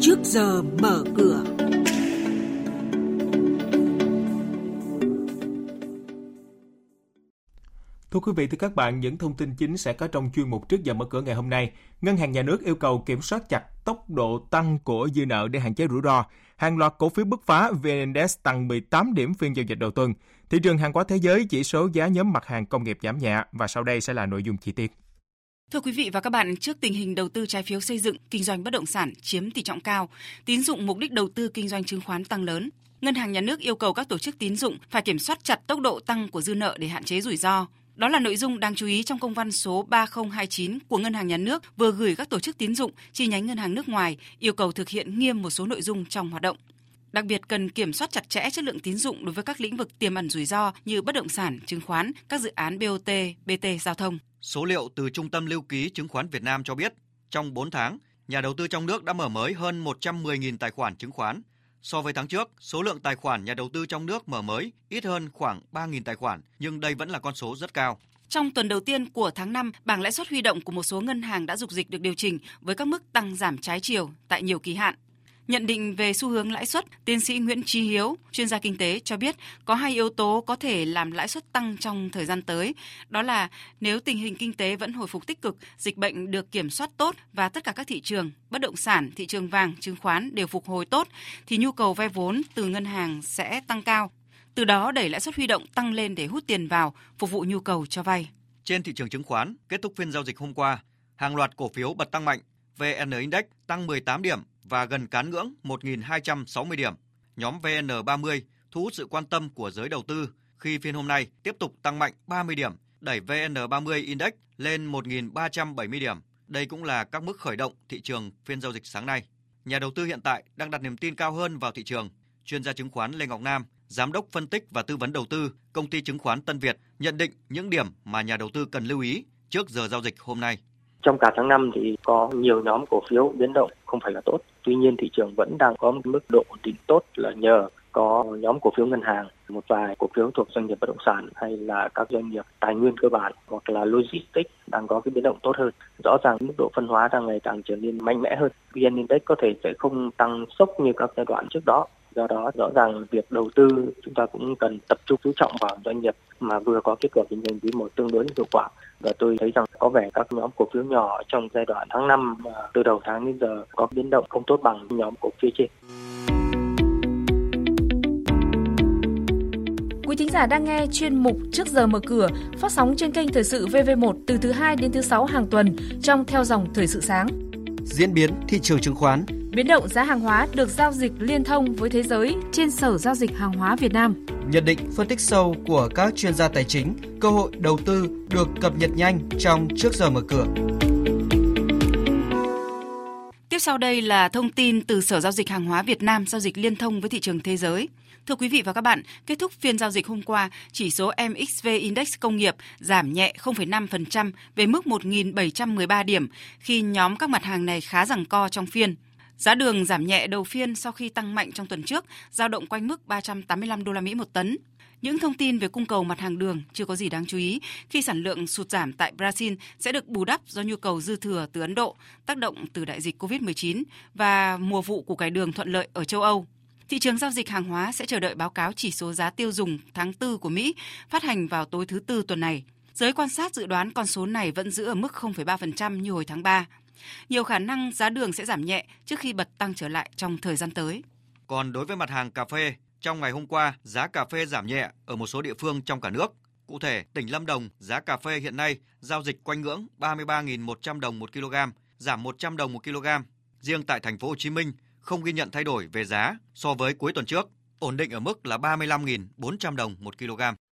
trước giờ mở cửa. Thưa quý vị, thưa các bạn, những thông tin chính sẽ có trong chuyên mục trước giờ mở cửa ngày hôm nay. Ngân hàng nhà nước yêu cầu kiểm soát chặt tốc độ tăng của dư nợ để hạn chế rủi ro. Hàng loạt cổ phiếu bứt phá, VN Index tăng 18 điểm phiên giao dịch đầu tuần. Thị trường hàng hóa thế giới chỉ số giá nhóm mặt hàng công nghiệp giảm nhẹ và sau đây sẽ là nội dung chi tiết. Thưa quý vị và các bạn, trước tình hình đầu tư trái phiếu xây dựng, kinh doanh bất động sản chiếm tỷ trọng cao, tín dụng mục đích đầu tư kinh doanh chứng khoán tăng lớn, Ngân hàng Nhà nước yêu cầu các tổ chức tín dụng phải kiểm soát chặt tốc độ tăng của dư nợ để hạn chế rủi ro. Đó là nội dung đáng chú ý trong công văn số 3029 của Ngân hàng Nhà nước vừa gửi các tổ chức tín dụng chi nhánh ngân hàng nước ngoài yêu cầu thực hiện nghiêm một số nội dung trong hoạt động. Đặc biệt cần kiểm soát chặt chẽ chất lượng tín dụng đối với các lĩnh vực tiềm ẩn rủi ro như bất động sản, chứng khoán, các dự án BOT, BT giao thông. Số liệu từ Trung tâm Lưu ký Chứng khoán Việt Nam cho biết, trong 4 tháng, nhà đầu tư trong nước đã mở mới hơn 110.000 tài khoản chứng khoán. So với tháng trước, số lượng tài khoản nhà đầu tư trong nước mở mới ít hơn khoảng 3.000 tài khoản, nhưng đây vẫn là con số rất cao. Trong tuần đầu tiên của tháng 5, bảng lãi suất huy động của một số ngân hàng đã dục dịch được điều chỉnh với các mức tăng giảm trái chiều tại nhiều kỳ hạn. Nhận định về xu hướng lãi suất, tiến sĩ Nguyễn Trí Hiếu, chuyên gia kinh tế cho biết có hai yếu tố có thể làm lãi suất tăng trong thời gian tới. Đó là nếu tình hình kinh tế vẫn hồi phục tích cực, dịch bệnh được kiểm soát tốt và tất cả các thị trường, bất động sản, thị trường vàng, chứng khoán đều phục hồi tốt, thì nhu cầu vay vốn từ ngân hàng sẽ tăng cao. Từ đó đẩy lãi suất huy động tăng lên để hút tiền vào, phục vụ nhu cầu cho vay. Trên thị trường chứng khoán, kết thúc phiên giao dịch hôm qua, hàng loạt cổ phiếu bật tăng mạnh, VN Index tăng 18 điểm và gần cán ngưỡng 1.260 điểm. Nhóm VN30 thu hút sự quan tâm của giới đầu tư khi phiên hôm nay tiếp tục tăng mạnh 30 điểm, đẩy VN30 Index lên 1.370 điểm. Đây cũng là các mức khởi động thị trường phiên giao dịch sáng nay. Nhà đầu tư hiện tại đang đặt niềm tin cao hơn vào thị trường. Chuyên gia chứng khoán Lê Ngọc Nam, giám đốc phân tích và tư vấn đầu tư, công ty chứng khoán Tân Việt nhận định những điểm mà nhà đầu tư cần lưu ý trước giờ giao dịch hôm nay. Trong cả tháng 5 thì có nhiều nhóm cổ phiếu biến động không phải là tốt. Tuy nhiên thị trường vẫn đang có một mức độ ổn định tốt là nhờ có nhóm cổ phiếu ngân hàng, một vài cổ phiếu thuộc doanh nghiệp bất động sản hay là các doanh nghiệp tài nguyên cơ bản hoặc là logistics đang có cái biến động tốt hơn. Rõ ràng mức độ phân hóa đang ngày càng trở nên mạnh mẽ hơn. VN Index có thể sẽ không tăng sốc như các giai đoạn trước đó. Do đó rõ ràng việc đầu tư chúng ta cũng cần tập trung chú trọng vào doanh nghiệp mà vừa có kết quả kinh doanh quý một tương đối hiệu quả và tôi thấy rằng có vẻ các nhóm cổ phiếu nhỏ trong giai đoạn tháng 5 từ đầu tháng đến giờ có biến động không tốt bằng nhóm cổ phiếu trên. Quý thính giả đang nghe chuyên mục Trước giờ mở cửa phát sóng trên kênh Thời sự VV1 từ thứ 2 đến thứ 6 hàng tuần trong theo dòng Thời sự sáng. Diễn biến thị trường chứng khoán Biến động giá hàng hóa được giao dịch liên thông với thế giới trên Sở Giao dịch Hàng hóa Việt Nam. Nhận định phân tích sâu của các chuyên gia tài chính, cơ hội đầu tư được cập nhật nhanh trong trước giờ mở cửa. Tiếp sau đây là thông tin từ Sở Giao dịch Hàng hóa Việt Nam giao dịch liên thông với thị trường thế giới. Thưa quý vị và các bạn, kết thúc phiên giao dịch hôm qua, chỉ số MXV Index công nghiệp giảm nhẹ 0,5% về mức 1.713 điểm khi nhóm các mặt hàng này khá rằng co trong phiên. Giá đường giảm nhẹ đầu phiên sau khi tăng mạnh trong tuần trước, giao động quanh mức 385 đô la Mỹ một tấn. Những thông tin về cung cầu mặt hàng đường chưa có gì đáng chú ý khi sản lượng sụt giảm tại Brazil sẽ được bù đắp do nhu cầu dư thừa từ Ấn Độ, tác động từ đại dịch COVID-19 và mùa vụ của cải đường thuận lợi ở châu Âu. Thị trường giao dịch hàng hóa sẽ chờ đợi báo cáo chỉ số giá tiêu dùng tháng 4 của Mỹ phát hành vào tối thứ Tư tuần này. Giới quan sát dự đoán con số này vẫn giữ ở mức 0,3% như hồi tháng 3. Nhiều khả năng giá đường sẽ giảm nhẹ trước khi bật tăng trở lại trong thời gian tới. Còn đối với mặt hàng cà phê, trong ngày hôm qua, giá cà phê giảm nhẹ ở một số địa phương trong cả nước. Cụ thể, tỉnh Lâm Đồng, giá cà phê hiện nay giao dịch quanh ngưỡng 33.100 đồng một kg, giảm 100 đồng một kg. Riêng tại thành phố Hồ Chí Minh không ghi nhận thay đổi về giá so với cuối tuần trước, ổn định ở mức là 35.400 đồng một kg.